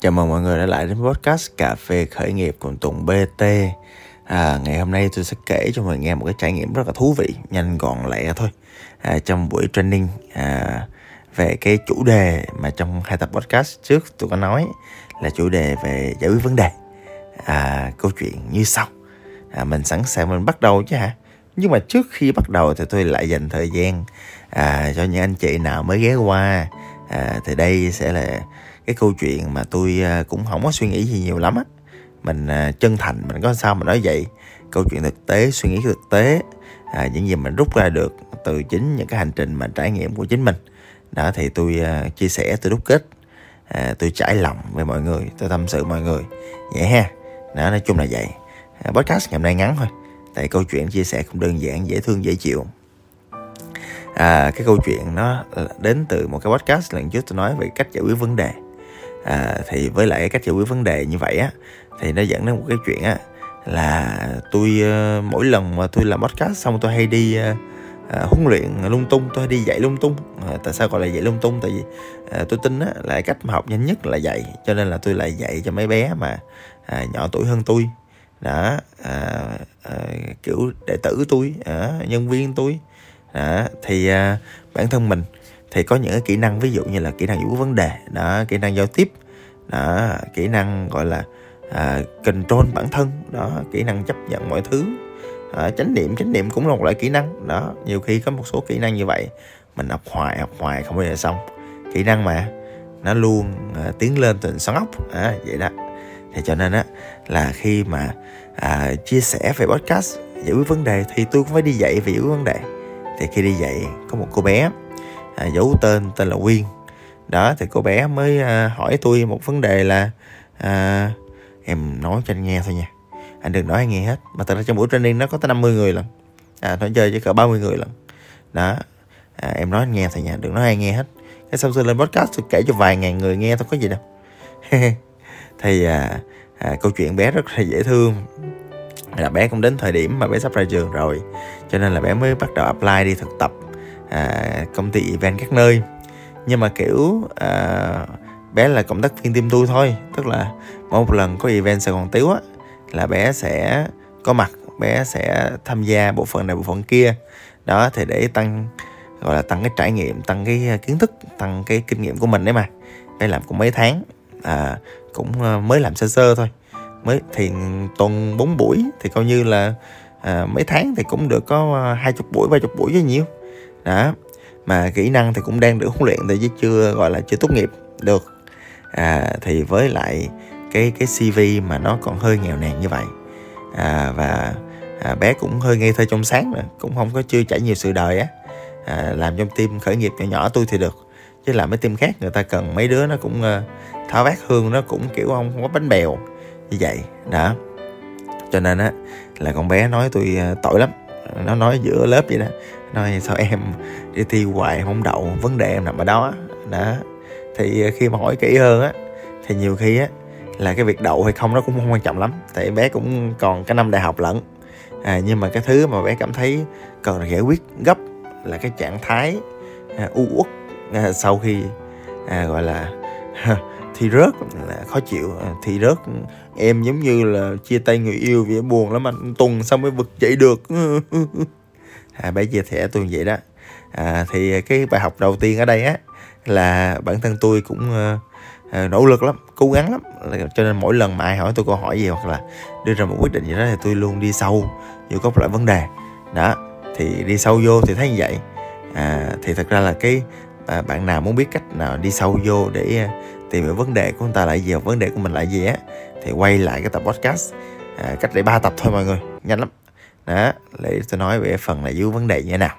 Chào mừng mọi người đã lại đến podcast Cà phê khởi nghiệp cùng Tùng BT à, Ngày hôm nay tôi sẽ kể cho mọi người nghe một cái trải nghiệm rất là thú vị Nhanh gọn lẹ thôi. À, Trong buổi training à, về cái chủ đề mà trong hai tập podcast trước tôi có nói Là chủ đề về giải quyết vấn đề. À, Câu chuyện như sau. À, Mình sẵn sàng mình bắt đầu chứ hả? Nhưng mà trước khi bắt đầu thì tôi lại dành thời gian à, Cho những anh chị nào mới ghé qua. À, Thì đây sẽ là cái câu chuyện mà tôi à, cũng không có suy nghĩ gì nhiều lắm á. Mình à, chân thành mình có sao mà nói vậy. Câu chuyện thực tế suy nghĩ thực tế à, những gì mình rút ra được từ chính những cái hành trình mà trải nghiệm của chính mình. Đó thì tôi uh, chia sẻ tôi đúc kết. À, tôi trải lòng với mọi người tôi tâm sự mọi người. Vậy ha. Đó nói chung là vậy. À, podcast ngày hôm nay ngắn thôi tại câu chuyện chia sẻ cũng đơn giản dễ thương dễ chịu. À, cái câu chuyện nó đến từ một cái podcast lần trước tôi nói về cách giải quyết vấn đề à, thì với lại cách giải quyết vấn đề như vậy á thì nó dẫn đến một cái chuyện á là tôi uh, mỗi lần mà tôi làm podcast xong tôi hay đi uh, uh, huấn luyện lung tung tôi hay đi dạy lung tung. Uh, tại sao gọi là dạy lung tung? Tại vì uh, tôi tin á là cách mà học nhanh nhất là dạy cho nên là tôi lại dạy cho mấy bé mà uh, nhỏ tuổi hơn tôi. Đó à, à, kiểu đệ tử tôi à, nhân viên tôi. Đó, thì à, bản thân mình thì có những cái kỹ năng ví dụ như là kỹ năng giải quyết vấn đề đó kỹ năng giao tiếp đó kỹ năng gọi là à, control bản thân đó kỹ năng chấp nhận mọi thứ. À, chánh niệm chánh niệm cũng là một loại kỹ năng đó. Nhiều khi có một số kỹ năng như vậy mình học hoài học hoài không bao giờ xong. Kỹ năng mà nó luôn à, tiến lên từ xoắn ốc à, vậy đó. Thì cho nên á là khi mà à, chia sẻ về podcast giải quyết vấn đề thì tôi cũng phải đi dạy về giải quyết vấn đề. Thì khi đi dạy có một cô bé à, giấu tên tên là Quyên. Đó thì cô bé mới à, hỏi tôi một vấn đề là à, em nói cho anh nghe thôi nha. Anh đừng nói anh nghe hết mà thật ra trong buổi training nó có tới 50 người lần à nó chơi với cỡ 30 người lần đó à, em nói anh nghe thôi nha đừng nói ai nghe hết. Cái xong tôi lên podcast tôi kể cho vài ngàn người nghe thôi có gì đâu. Thì à, à, câu chuyện bé rất là dễ thương. Là bé cũng đến thời điểm mà bé sắp ra trường rồi cho nên là bé mới bắt đầu apply đi thực tập à, công ty event các nơi. Nhưng mà kiểu à, bé là cộng tác viên team tôi thôi. Tức là một lần có event sài gòn tiếu á là bé sẽ có mặt bé sẽ tham gia bộ phận này bộ phận kia. Đó thì để tăng gọi là tăng cái trải nghiệm tăng cái kiến thức tăng cái kinh nghiệm của mình đấy mà. Bé làm cũng mấy tháng à, cũng à, mới làm sơ sơ thôi. Mới thì tuần 4 buổi thì coi như là à, mấy tháng thì cũng được có à, hai chục buổi ba chục buổi chứ nhiều đó mà kỹ năng thì cũng đang được huấn luyện tại chứ chưa gọi là chưa tốt nghiệp được. À, thì với lại cái cái CV mà nó còn hơi nghèo nàn như vậy. À, và à, bé cũng hơi ngây thơ trong sáng nữa cũng không có chưa trải nhiều sự đời á. À, làm trong team khởi nghiệp nhỏ nhỏ tôi thì được chứ làm mấy team khác người ta cần mấy đứa nó cũng uh, tháo vát hương nó cũng kiểu không, không có bánh bèo như vậy. Đó cho nên á là con bé nói tôi uh, tội lắm. Nó nói giữa lớp vậy đó nói sao em đi thi hoài không đậu vấn đề em nằm ở đó. Đó. Thì khi mà hỏi kỹ hơn á thì nhiều khi á là cái việc đậu hay không nó cũng không quan trọng lắm. Tại bé cũng còn cái năm đại học lận. À, nhưng mà cái thứ mà bé cảm thấy cần giải quyết gấp là cái trạng thái à, u uất à, sau khi à, gọi là thi rớt là khó chịu. À, thi rớt em giống như là chia tay người yêu vì buồn lắm anh. Tuần xong mới vực dậy được. à, bé chia sẻ tôi vậy đó. À, thì cái bài học đầu tiên ở đây á là bản thân tôi cũng à, nỗ lực lắm cố gắng lắm. Cho nên mỗi lần mà ai hỏi tôi câu hỏi gì hoặc là đưa ra một quyết định gì đó thì tôi luôn đi sâu vô các loại vấn đề. Đó thì đi sâu vô thì thấy như vậy. À, thì thật ra là cái à, bạn nào muốn biết cách nào đi sâu vô để à, tìm hiểu vấn đề của người ta lại gì hoặc vấn đề của mình lại gì á thì quay lại cái tập podcast. À, cách đây ba tập thôi mọi người nhanh lắm đó để tôi nói về phần là dưới vấn đề như thế nào.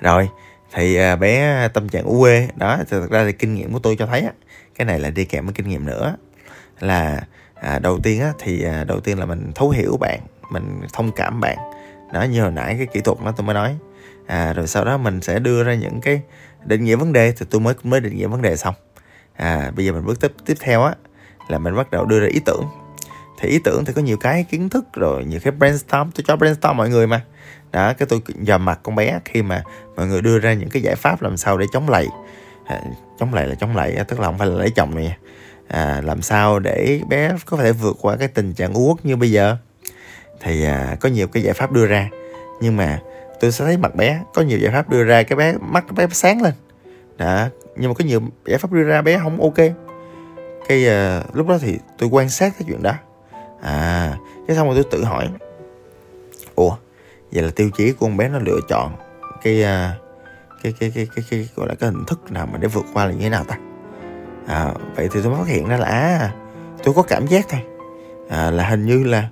Rồi thì à, bé tâm trạng u quê đó thì thật ra thì kinh nghiệm của tôi cho thấy á cái này là đi kèm với kinh nghiệm nữa. Là à, đầu tiên á thì à, đầu tiên là mình thấu hiểu bạn mình thông cảm bạn. Đó như hồi nãy cái kỹ thuật đó tôi mới nói. À, rồi sau đó mình sẽ đưa ra những cái định nghĩa vấn đề thì tôi mới mới định nghĩa vấn đề xong. À bây giờ mình bước tiếp tiếp theo á là mình bắt đầu đưa ra ý tưởng thì ý tưởng thì có nhiều cái kiến thức rồi nhiều cái brainstorm tôi cho brainstorm mọi người mà. Đó cái tôi dòm mặt con bé khi mà mọi người đưa ra những cái giải pháp làm sao để chống lầy à, chống lầy là chống lầy tức là không phải là lấy chồng này à, làm sao để bé có thể vượt qua cái tình trạng uất như bây giờ. Thì à, có nhiều cái giải pháp đưa ra. Nhưng mà tôi sẽ thấy mặt bé có nhiều giải pháp đưa ra cái bé mắt bé sáng lên. Đó nhưng mà có nhiều giải pháp đưa ra bé không ok. Cái à, lúc đó thì tôi quan sát cái chuyện đó à cái xong rồi tôi tự hỏi ủa vậy là tiêu chí của con bé nó lựa chọn cái à, cái cái cái cái, cái gọi là cái hình thức nào mà để vượt qua là như thế nào ta? À, vậy thì tôi mới phát hiện ra là à tôi có cảm giác thôi. À, là hình như là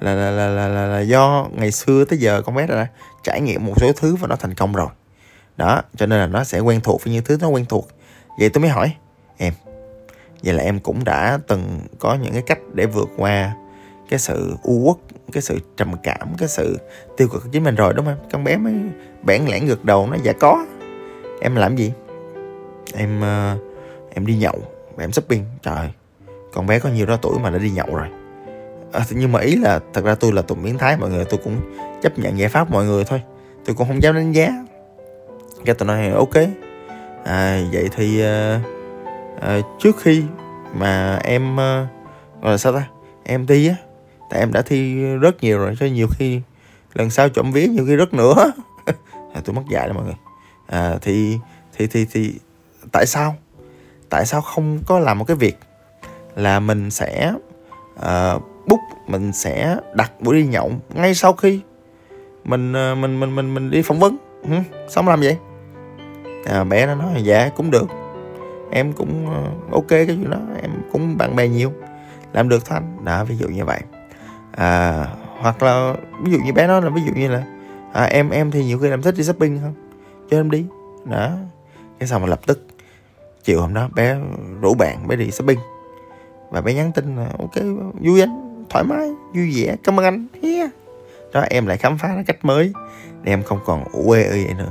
là là, là là là là do ngày xưa tới giờ con bé đã trải nghiệm một số thứ và nó thành công rồi. Đó cho nên là nó sẽ quen thuộc với những thứ nó quen thuộc. Vậy tôi mới hỏi em vậy là em cũng đã từng có những cái cách để vượt qua cái sự u uất cái sự trầm cảm cái sự tiêu cực của chính mình rồi đúng không con bé mới bản lẽn gật đầu nó dạ có. Em làm gì? Em uh, em đi nhậu em shopping. Trời con bé có nhiều đó tuổi mà đã đi nhậu rồi. À, nhưng mà ý là thật ra tôi là tùng biến thái mọi người tôi cũng chấp nhận giải pháp mọi người thôi. Tôi cũng không dám đánh giá. Cái tụi nói ok. À, vậy thì uh, uh, trước khi mà em uh, gọi là sao ta? Em đi á tại em đã thi rất nhiều rồi cho nhiều khi lần sau trộm vía nhiều khi rất nữa. À, tôi mất dạy đó mọi người. À, thì thì thì thì tại sao? Tại sao không có làm một cái việc là mình sẽ à, uh, bút mình sẽ đặt buổi đi nhậu ngay sau khi mình uh, mình mình mình mình đi phỏng vấn? Ừ, xong làm vậy? À, bé nó nói dạ cũng được. Em cũng uh, ok cái chuyện đó em cũng bạn bè nhiều. Làm được thôi anh. Đó ví dụ như vậy à, hoặc là ví dụ như bé nói là ví dụ như là à, em em thì nhiều khi làm thích đi shopping không cho em đi. Đó cái xong mà lập tức chiều hôm đó bé rủ bạn bé đi shopping. Và bé nhắn tin là ok vui anh thoải mái vui vẻ cảm ơn anh. Yeah. đó em lại khám phá cái cách mới để em không còn ủ ê vậy nữa.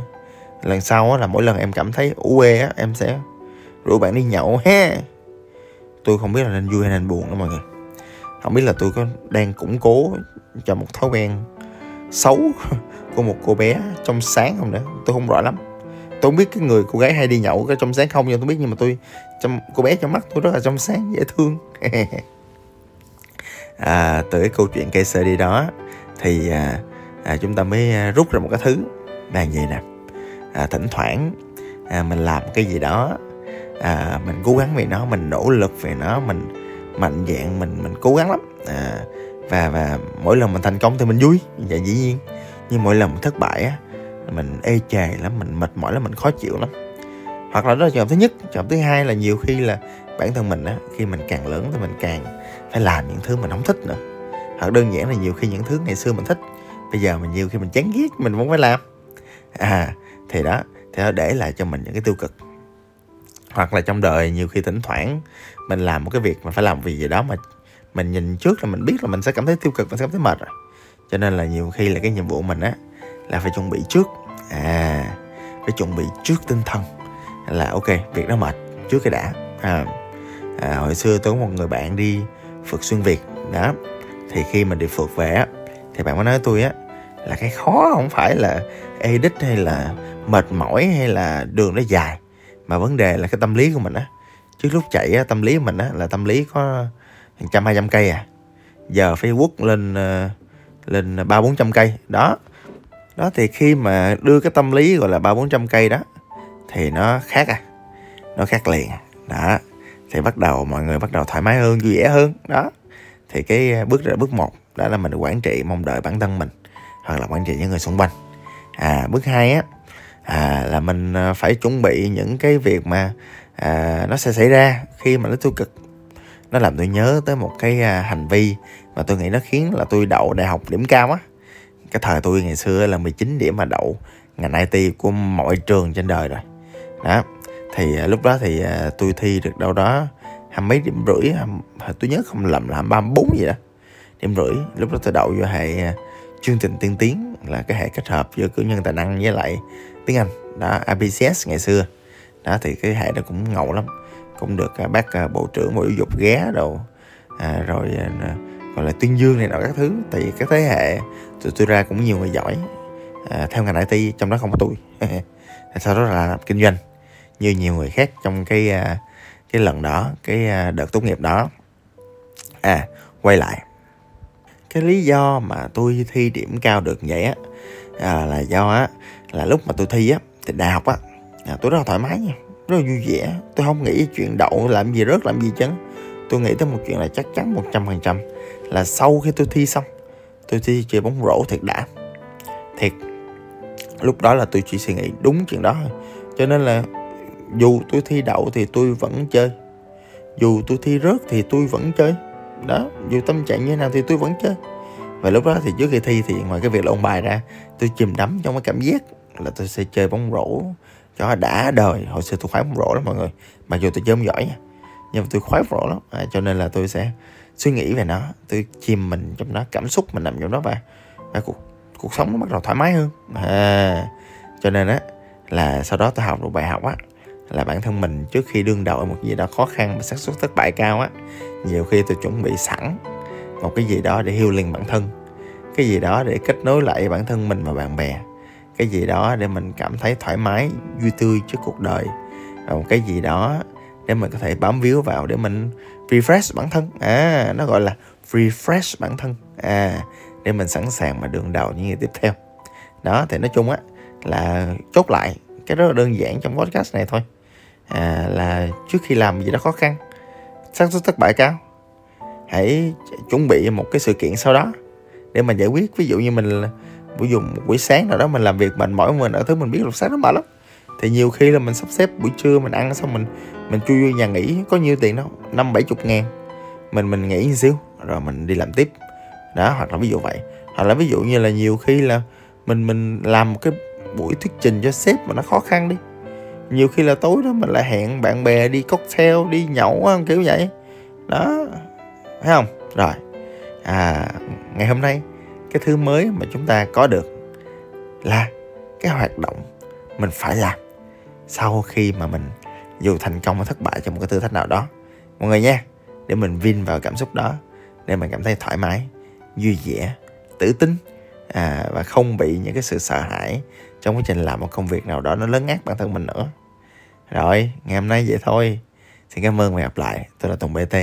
Lần sau là mỗi lần em cảm thấy ủ ê á em sẽ rủ bạn đi nhậu ha tôi không biết là nên vui hay nên buồn đó mọi người không biết là tôi có đang củng cố cho một thói quen xấu của một cô bé trong sáng không nữa. Tôi không rõ lắm. Tôi không biết cái người cô gái hay đi nhậu có trong sáng không nhưng tôi biết nhưng mà tôi trong cô bé trong mắt tôi rất là trong sáng dễ thương. À, từ cái câu chuyện cây sơ đi đó thì à, à, chúng ta mới à, rút ra một cái thứ. Là gì nè? À, thỉnh thoảng à, mình làm cái gì đó à, mình cố gắng về nó mình nỗ lực về nó mình mạnh dạng mình mình cố gắng lắm. À, và và mỗi lần mình thành công thì mình vui. Dạ dĩ nhiên. Nhưng mỗi lần mình thất bại á mình ê chề lắm mình mệt mỏi lắm mình khó chịu lắm. Hoặc là đó là trường hợp thứ nhất. Trường hợp thứ hai là nhiều khi là bản thân mình á khi mình càng lớn thì mình càng phải làm những thứ mình không thích nữa. Hoặc đơn giản là nhiều khi những thứ ngày xưa mình thích bây giờ mình nhiều khi mình chán ghét mình muốn phải làm. À thì đó thì nó để lại cho mình những cái tiêu cực hoặc là trong đời nhiều khi thỉnh thoảng mình làm một cái việc mà phải làm vì gì đó mà mình nhìn trước là mình biết là mình sẽ cảm thấy tiêu cực mình sẽ cảm thấy mệt rồi. Cho nên là nhiều khi là cái nhiệm vụ mình á là phải chuẩn bị trước. À phải chuẩn bị trước tinh thần. Là ok việc đó mệt trước cái đã. À, à, hồi xưa tôi có một người bạn đi phượt xuyên việt đó. Thì khi mình đi phượt về á thì bạn mới nói với tôi á là cái khó không phải là edit hay là mệt mỏi hay là đường nó dài mà vấn đề là cái tâm lý của mình á, trước lúc chạy á, tâm lý của mình á là tâm lý có trăm, hai trăm cây à. Giờ phải quất lên ờ, lên ba, bốn trăm cây. Đó đó thì khi mà đưa cái tâm lý gọi là ba, bốn trăm cây đó, thì nó khác à nó khác liền. Đó, thì bắt đầu mọi người bắt đầu thoải mái hơn, vui vẻ hơn. Đó, thì cái bước ra, bước một đó là mình quản trị mong đợi bản thân mình, hoặc là quản trị những người xung quanh. À bước hai á à, là mình à, phải chuẩn bị những cái việc mà à, nó sẽ xảy ra khi mà nó tiêu cực. Nó làm tôi nhớ tới một cái à, hành vi mà tôi nghĩ nó khiến là tôi đậu đại học điểm cao á. Cái thời tôi ngày xưa là 19 điểm mà đậu ngành IT của mọi trường trên đời rồi. Đó thì à, lúc đó thì à, tôi thi được đâu đó hai mấy điểm rưỡi à, tôi nhớ không lầm là ba bốn gì đó điểm rưỡi. Lúc đó tôi đậu vô hệ chương trình tiên tiến là cái hệ kết hợp giữa cử nhân tài năng với lại tiếng Anh đó ABCS ngày xưa. Đó thì cái hệ đó cũng ngầu lắm. Cũng được à, bác à, bộ trưởng bộ giáo dục ghé đồ à, rồi à, gọi là tuyên dương này nọ các thứ. Tại vì các thế hệ tụi tôi ra cũng nhiều người giỏi à, theo ngành IT trong đó không có tôi. Sau đó là kinh doanh như nhiều người khác trong cái à, cái lần đó cái đợt tốt nghiệp đó. À quay lại. Cái lý do mà tôi thi điểm cao được vậy á à, là do á là lúc mà tôi thi á thì đại học á à, tôi rất là thoải mái nha rất là vui vẻ. Tôi không nghĩ chuyện đậu làm gì rớt làm gì chấn tôi nghĩ tới một chuyện là chắc chắn một trăm phần trăm là sau khi tôi thi xong tôi thi chơi bóng rổ thiệt đã. Thiệt. Lúc đó là tôi chỉ suy nghĩ đúng chuyện đó thôi. Cho nên là dù tôi thi đậu thì tôi vẫn chơi. Dù tôi thi rớt thì tôi vẫn chơi. Đó dù tâm trạng như thế nào thì tôi vẫn chơi. Và lúc đó thì trước khi thi thì ngoài cái việc là ôn bài ra tôi chìm đắm trong cái cảm giác là tôi sẽ chơi bóng rổ. Cho đã đời hồi xưa tôi khoái bóng rổ lắm mọi người. Mặc dù tôi chơi không giỏi nha nhưng mà tôi khoái bóng rổ lắm. À, cho nên là tôi sẽ suy nghĩ về nó. Tôi chìm mình trong nó cảm xúc mình nằm trong đó và, và cuộc cuộc sống nó bắt đầu thoải mái hơn. À, cho nên á là sau đó tôi học được bài học á là bản thân mình trước khi đương đầu một gì đó khó khăn và xác suất thất bại cao á nhiều khi tôi chuẩn bị sẵn một cái gì đó để healing bản thân. Cái gì đó để kết nối lại bản thân mình và bạn bè cái gì đó để mình cảm thấy thoải mái vui tươi trước cuộc đời. Và một cái gì đó để mình có thể bám víu vào để mình refresh bản thân. À nó gọi là refresh bản thân. À để mình sẵn sàng mà đường đầu những ngày tiếp theo. Đó thì nói chung á là chốt lại cái rất là đơn giản trong podcast này thôi. À, là trước khi làm gì đó khó khăn xác suất thất bại cao. Hãy chuẩn bị một cái sự kiện sau đó để mà giải quyết. Ví dụ như mình ví dụ một buổi sáng nào đó mình làm việc mình mỏi mình, ở thứ mình biết lúc sáng nó mệt lắm. Thì nhiều khi là mình sắp xếp buổi trưa mình ăn xong mình mình chui vô nhà nghỉ, có nhiêu tiền đâu, năm bảy chục ngàn. Mình mình nghỉ một xíu, rồi mình đi làm tiếp. Đó, hoặc là ví dụ vậy. Hoặc là ví dụ như là nhiều khi là mình mình làm một cái buổi thuyết trình cho sếp mà nó khó khăn đi. Nhiều khi là tối đó mình lại hẹn bạn bè đi cocktail, đi nhậu kiểu vậy. Đó, thấy không? Rồi à ngày hôm nay cái thứ mới mà chúng ta có được là cái hoạt động mình phải làm sau khi mà mình dù thành công hay thất bại trong một cái thử thách nào đó. Mọi người nha để mình vin vào cảm xúc đó để mình cảm thấy thoải mái vui vẻ tự tin à, và không bị những cái sự sợ hãi trong quá trình làm một công việc nào đó nó lớn ác bản thân mình nữa. Rồi ngày hôm nay vậy thôi. Xin cảm ơn và gặp lại. Tôi là tùng bt